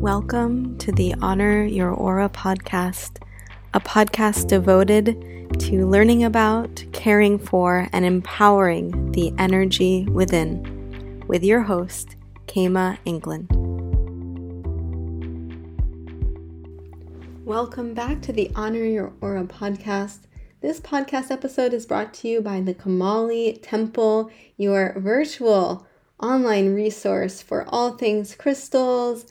Welcome to the Honor Your Aura podcast, a podcast devoted to learning about, caring for, and empowering the energy within, with your host, Kema England. Welcome back to the Honor Your Aura podcast. This podcast episode is brought to you by the Kamali Temple, your virtual online resource for all things crystals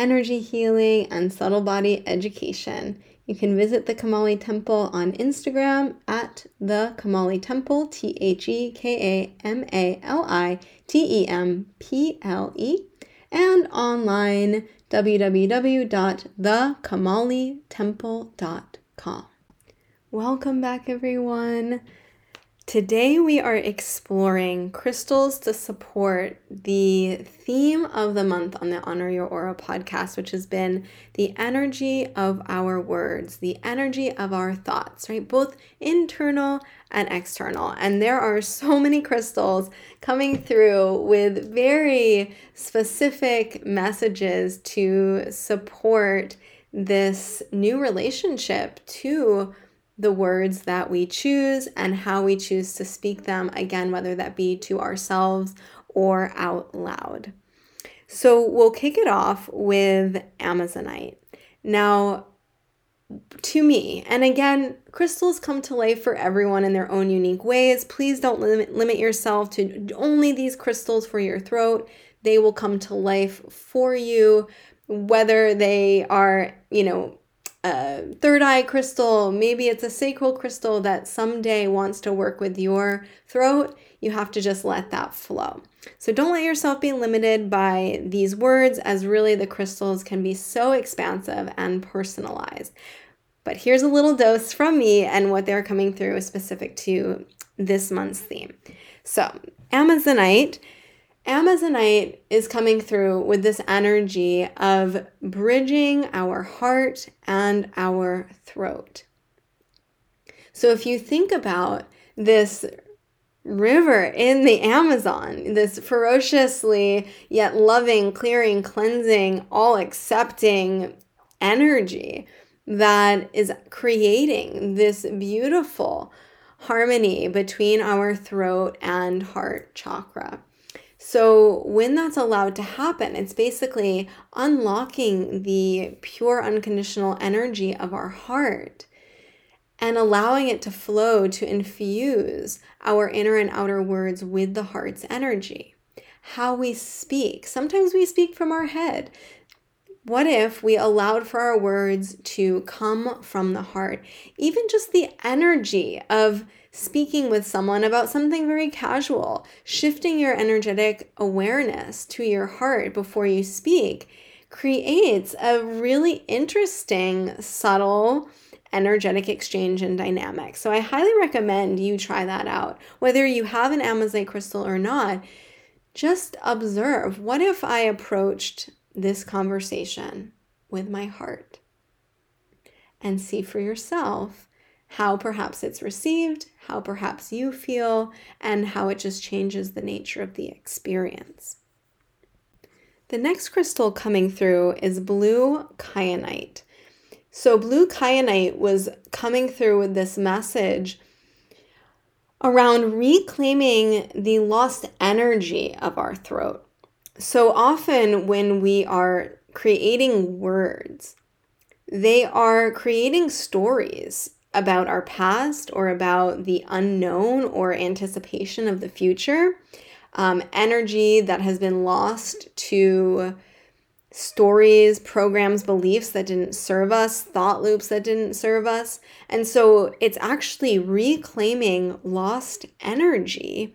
energy healing, and subtle body education. You can visit the Kamali Temple on Instagram at the Kamali Temple, T H E K A M A L I T E M P L E, and online www.thekamalitemple.com. Welcome back, everyone. Today, we are exploring crystals to support the theme of the month on the Honor Your Aura podcast, which has been the energy of our words, the energy of our thoughts, right? Both internal and external. And there are so many crystals coming through with very specific messages to support this new relationship to the words that we choose and how we choose to speak them, again, whether that be to ourselves or out loud. So we'll kick it off with Amazonite. Now, to me, and again, crystals come to life for everyone in their own unique ways. Please don't limit, limit yourself to only these crystals for your throat. They will come to life for you, whether they are, you know, a third eye crystal, maybe it's a sacral crystal that someday wants to work with your throat, you have to just let that flow. So don't let yourself be limited by these words, as really the crystals can be so expansive and personalized. But here's a little dose from me and what they're coming through is specific to this month's theme. So, Amazonite Amazonite is coming through with this energy of bridging our heart and our throat. So if you think about this river in the Amazon, this ferociously yet loving, clearing, cleansing, all accepting energy that is creating this beautiful harmony between our throat and heart chakra. So, when that's allowed to happen, it's basically unlocking the pure unconditional energy of our heart and allowing it to flow to infuse our inner and outer words with the heart's energy. How we speak. Sometimes we speak from our head. What if we allowed for our words to come from the heart? Even just the energy of speaking with someone about something very casual, shifting your energetic awareness to your heart before you speak creates a really interesting, subtle, energetic exchange and dynamic. So I highly recommend you try that out. Whether you have an Amazonite crystal or not, just observe what if I approached this conversation with my heart and see for yourself how perhaps it's received, how perhaps you feel, and how it just changes the nature of the experience. The next crystal coming through is blue kyanite. So, blue kyanite was coming through with this message around reclaiming the lost energy of our throat. So, often when we are creating words, they are creating stories about our past or about the unknown or anticipation of the future, um, energy that has been lost to stories, programs, beliefs that didn't serve us, thought loops that didn't serve us. And so it's actually reclaiming lost energy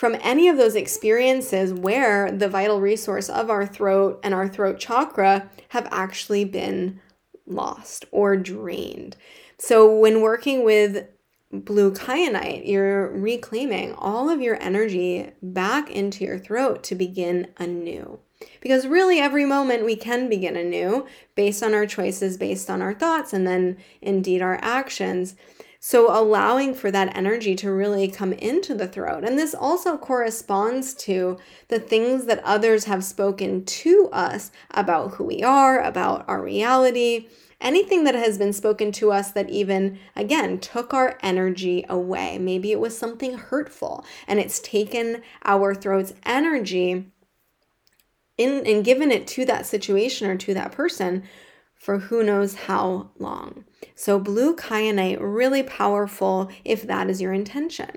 from any of those experiences where the vital resource of our throat and our throat chakra have actually been lost or drained. So when working with blue kyanite, you're reclaiming all of your energy back into your throat to begin anew. Because really, every moment we can begin anew based on our choices, based on our thoughts, and then indeed our actions. So, allowing for that energy to really come into the throat. And this also corresponds to the things that others have spoken to us about who we are, about our reality, anything that has been spoken to us that even, again, took our energy away. Maybe it was something hurtful and it's taken our throat's energy in, and given it to that situation or to that person for who knows how long. So, blue kyanite, really powerful if that is your intention.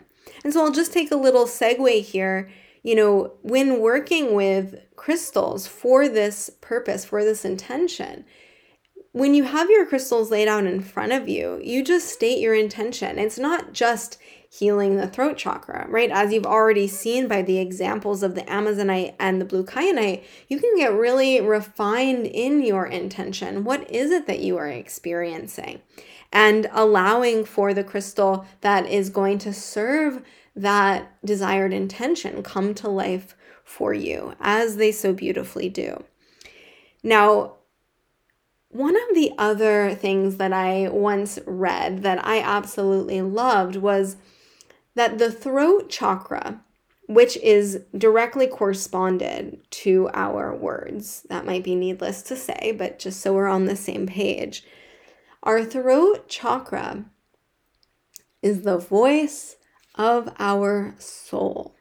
And so, I'll just take a little segue here. You know, when working with crystals for this purpose, for this intention, when you have your crystals laid out in front of you, you just state your intention. It's not just healing the throat chakra, right? As you've already seen by the examples of the Amazonite and the blue kyanite, you can get really refined in your intention. What is it that you are experiencing? And allowing for the crystal that is going to serve that desired intention come to life for you, as they so beautifully do. Now, one of the other things that I once read that I absolutely loved was that the throat chakra, which is directly corresponded to our words, that might be needless to say, but just so we're on the same page, our throat chakra is the voice of our soul.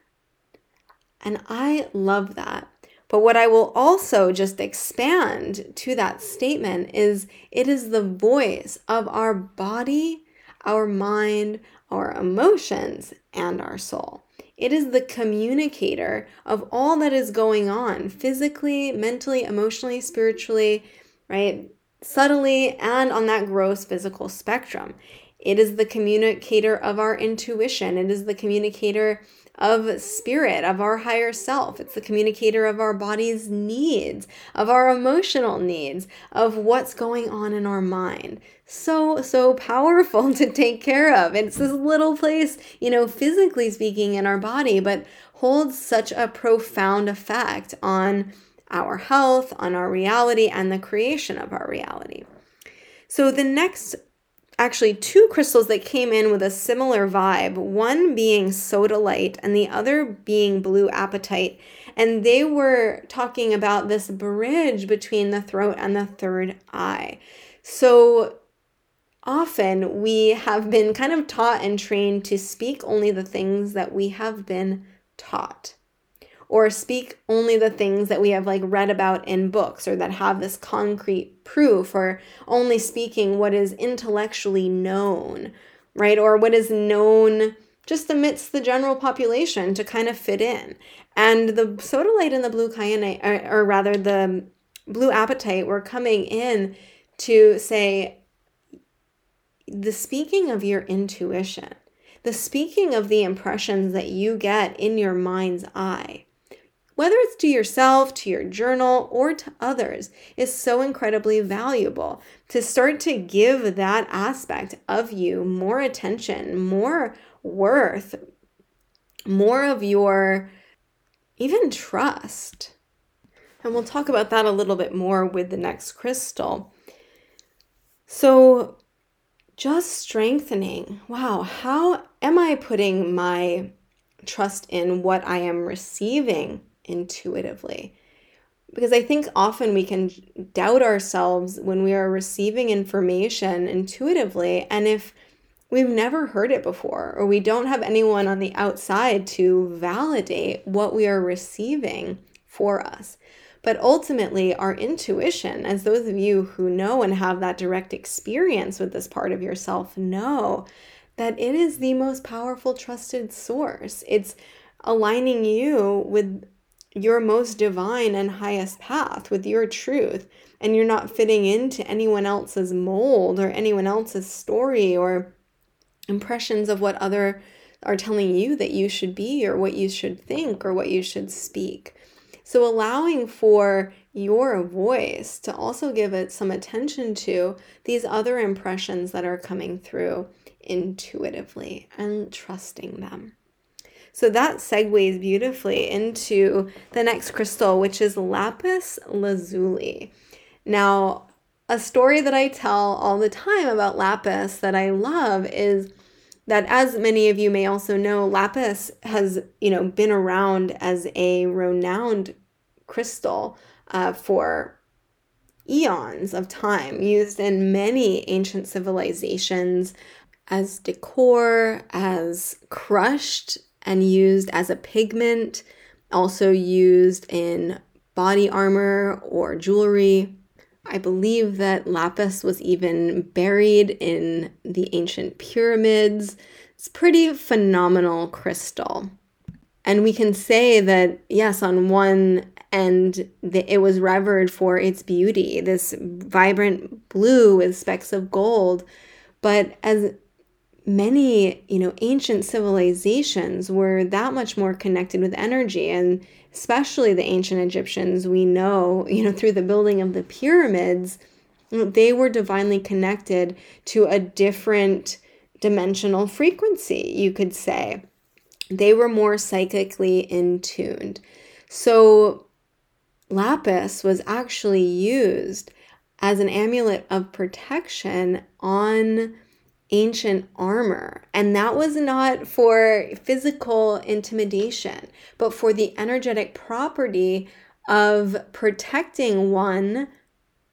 And I love that. But what I will also just expand to that statement is it is the voice of our body, our mind, our emotions, and our soul. It is the communicator of all that is going on physically, mentally, emotionally, spiritually, right? Subtly, and on that gross physical spectrum. It is the communicator of our intuition. It is the communicator of spirit, of our higher self. It's the communicator of our body's needs, of our emotional needs, of what's going on in our mind. So, so powerful to take care of. It's this little place, you know, physically speaking, in our body, but holds such a profound effect on our health, on our reality, and the creation of our reality. So, the next actually two crystals that came in with a similar vibe, one being sodalite and the other being blue apatite. And they were talking about this bridge between the throat and the third eye. So often we have been kind of taught and trained to speak only the things that we have been taught or speak only the things that we have like read about in books or that have this concrete proof or only speaking what is intellectually known right? Or what is known just amidst the general population to kind of fit in. And the sodalite and the blue kyanite or, or rather the blue apatite were coming in to say the speaking of your intuition the speaking of the impressions that you get in your mind's eye whether it's to yourself, to your journal, or to others, is so incredibly valuable. To start to give that aspect of you more attention, more worth, more of your even trust. And we'll talk about that a little bit more with the next crystal. So, just strengthening wow, how am I putting my trust in what I am receiving intuitively. Because I think often we can doubt ourselves when we are receiving information intuitively. And if we've never heard it before, or we don't have anyone on the outside to validate what we are receiving for us. But ultimately, our intuition, as those of you who know and have that direct experience with this part of yourself know, that it is the most powerful trusted source. It's aligning you with your most divine and highest path with your truth and you're not fitting into anyone else's mold or anyone else's story or impressions of what other are telling you that you should be or what you should think or what you should speak. So allowing for your voice to also give it some attention to these other impressions that are coming through intuitively and trusting them. So that segues beautifully into the next crystal, which is lapis lazuli. Now, a story that I tell all the time about lapis that I love is that as many of you may also know, lapis has, you know, been around as a renowned crystal uh, for eons of time, used in many ancient civilizations as decor, as crushed and used as a pigment, also used in body armor or jewelry. I believe that lapis was even buried in the ancient pyramids. It's pretty phenomenal crystal. And we can say that, yes, on one end, it was revered for its beauty, this vibrant blue with specks of gold. But as many, you know, ancient civilizations were that much more connected with energy and especially the ancient Egyptians, we know, you know, through the building of the pyramids, they were divinely connected to a different dimensional frequency, you could say. They were more psychically in tuned. So, lapis was actually used as an amulet of protection on ancient armor. And that was not for physical intimidation, but for the energetic property of protecting one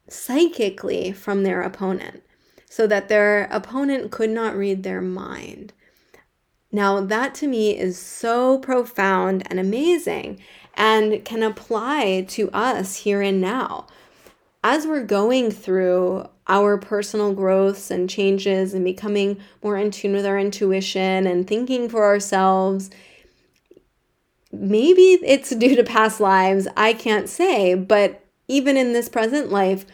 psychically from their opponent so that their opponent could not read their mind. Now, that to me is so profound and amazing and can apply to us here and now. As we're going through our personal growths and changes and becoming more in tune with our intuition and thinking for ourselves. Maybe it's due to past lives, I can't say, but even in this present life,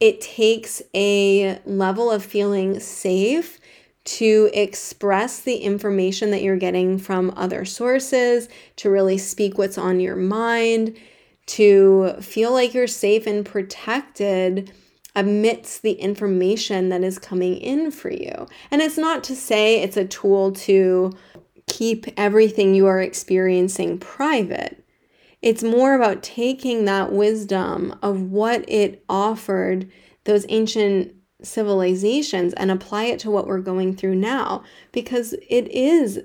it takes a level of feeling safe to express the information that you're getting from other sources, to really speak what's on your mind, to feel like you're safe and protected amidst the information that is coming in for you. And it's not to say it's a tool to keep everything you are experiencing private. It's more about taking that wisdom of what it offered those ancient civilizations and apply it to what we're going through now because it is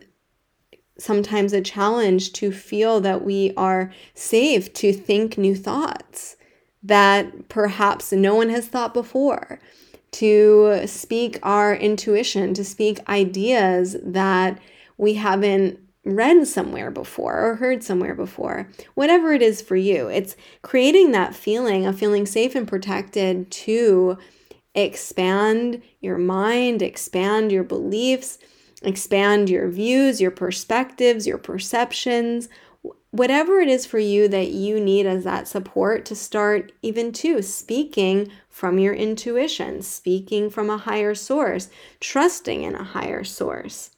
sometimes a challenge to feel that we are safe to think new thoughts that perhaps no one has thought before, to speak our intuition, to speak ideas that we haven't read somewhere before or heard somewhere before. Whatever it is for you, it's creating that feeling of feeling safe and protected to expand your mind, expand your beliefs, expand your views, your perspectives, your perceptions whatever it is for you that you need as that support to start even to speaking from your intuition, speaking from a higher source, trusting in a higher source.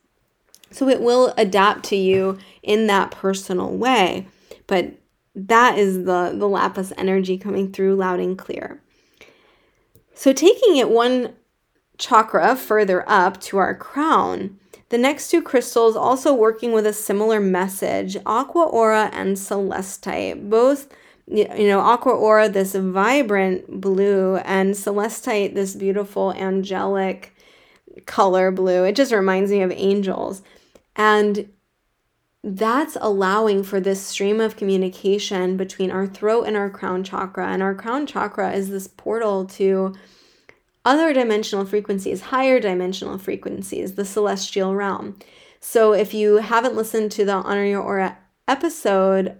So it will adapt to you in that personal way, but that is the the lapis energy coming through loud and clear. So taking it one chakra further up to our crown, the next two crystals also working with a similar message, Aqua Aura and Celestite. Both, you know, Aqua Aura, this vibrant blue, and Celestite, this beautiful angelic color blue. It just reminds me of angels. And that's allowing for this stream of communication between our throat and our crown chakra. And our crown chakra is this portal to other dimensional frequencies, higher dimensional frequencies, the celestial realm. So if you haven't listened to the Honor Your Aura episode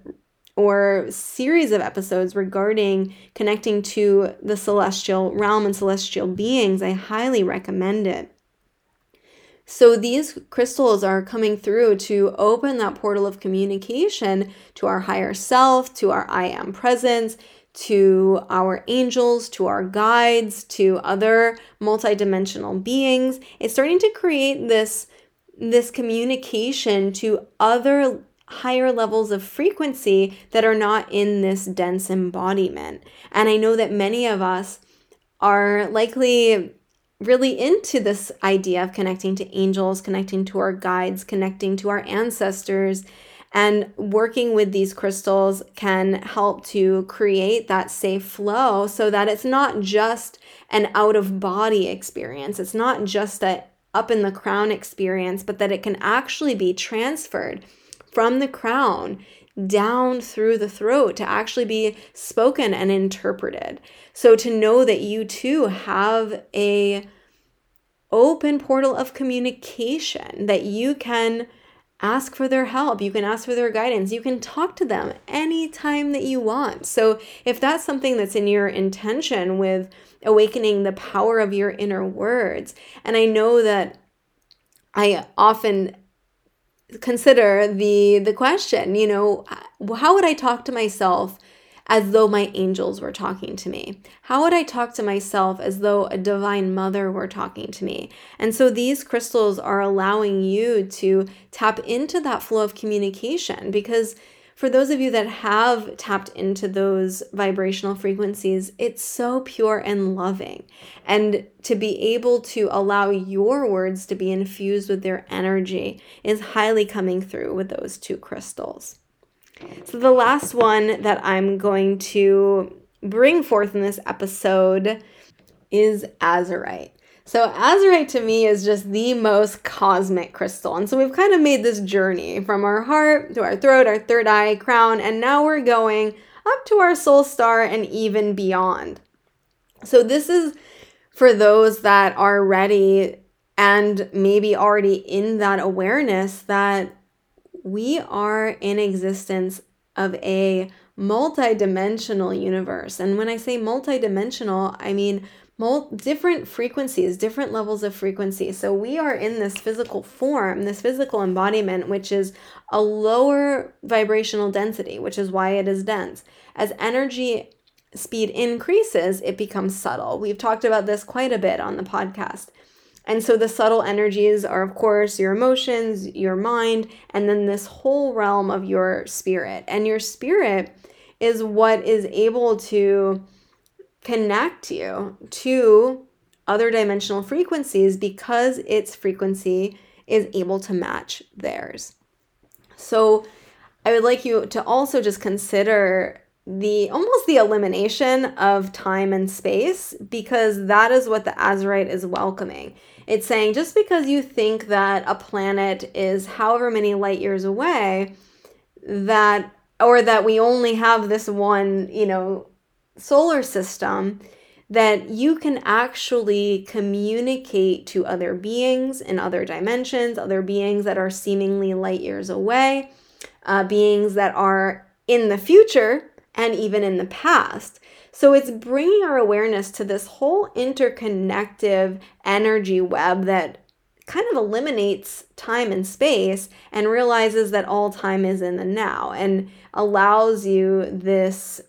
or series of episodes regarding connecting to the celestial realm and celestial beings, I highly recommend it. So these crystals are coming through to open that portal of communication to our higher self, to our I am presence, to our angels, to our guides, to other multidimensional beings. It's starting to create this this communication to other higher levels of frequency that are not in this dense embodiment. And I know that many of us are likely really into this idea of connecting to angels, connecting to our guides, connecting to our ancestors, and working with these crystals can help to create that safe flow so that it's not just an out of body experience. It's not just that up in the crown experience, but that it can actually be transferred from the crown down through the throat to actually be spoken and interpreted. So to know that you too have a open portal of communication that you can ask for their help, you can ask for their guidance, you can talk to them anytime that you want. So if that's something that's in your intention with awakening the power of your inner words, and I know that I often consider the the question, you know, how would I talk to myself as though my angels were talking to me? How would I talk to myself as though a divine mother were talking to me? And so these crystals are allowing you to tap into that flow of communication because for those of you that have tapped into those vibrational frequencies, it's so pure and loving. And to be able to allow your words to be infused with their energy is highly coming through with those two crystals. So, the last one that I'm going to bring forth in this episode is azurite. So, azurite to me is just the most cosmic crystal. And so, we've kind of made this journey from our heart to our throat, our third eye, crown, and now we're going up to our soul star and even beyond. So, this is for those that are ready and maybe already in that awareness that we are in existence of a multidimensional universe. And when I say multidimensional, I mean mul- different frequencies, different levels of frequency. So we are in this physical form, this physical embodiment, which is a lower vibrational density, which is why it is dense. As energy speed increases, it becomes subtle. We've talked about this quite a bit on the podcast. And so the subtle energies are, of course, your emotions, your mind, and then this whole realm of your spirit. And your spirit is what is able to connect you to other dimensional frequencies because its frequency is able to match theirs. So I would like you to also just consider the almost the elimination of time and space because that is what the azurite is welcoming. It's saying just because you think that a planet is however many light years away, that or that we only have this one, you know, solar system, that you can actually communicate to other beings in other dimensions, other beings that are seemingly light years away, uh, beings that are in the future and even in the past. So it's bringing our awareness to this whole interconnective energy web that kind of eliminates time and space and realizes that all time is in the now and allows you this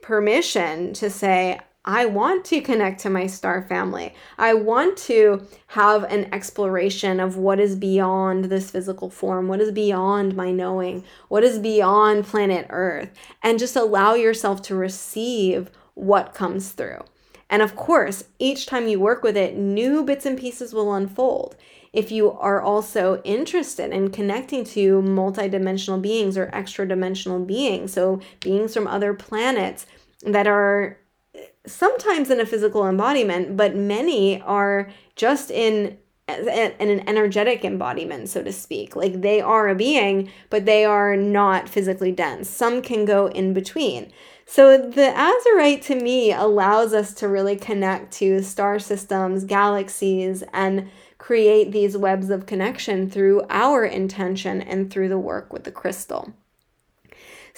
permission to say, I want to connect to my star family. I want to have an exploration of what is beyond this physical form, what is beyond my knowing, what is beyond planet Earth, and just allow yourself to receive what comes through. And of course, each time you work with it, new bits and pieces will unfold. If you are also interested in connecting to multidimensional beings or extra dimensional beings, so beings from other planets that are sometimes in a physical embodiment, but many are just in in an energetic embodiment, so to speak. Like they are a being, but they are not physically dense. Some can go in between. So the Azurite to me allows us to really connect to star systems, galaxies, and create these webs of connection through our intention and through the work with the crystal.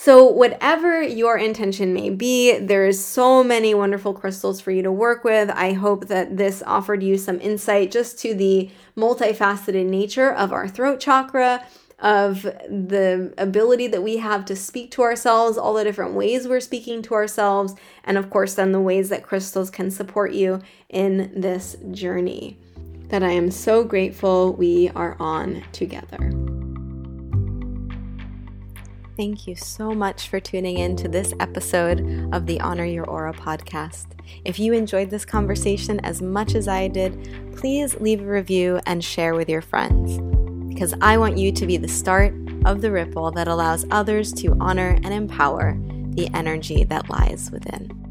So, whatever your intention may be, there's so many wonderful crystals for you to work with. I hope that this offered you some insight just to the multifaceted nature of our throat chakra of the ability that we have to speak to ourselves, all the different ways we're speaking to ourselves, and of course, then the ways that crystals can support you in this journey that I am so grateful we are on together. Thank you so much for tuning in to this episode of the Honor Your Aura podcast. If you enjoyed this conversation as much as I did, please leave a review and share with your friends because I want you to be the start of the ripple that allows others to honor and empower the energy that lies within.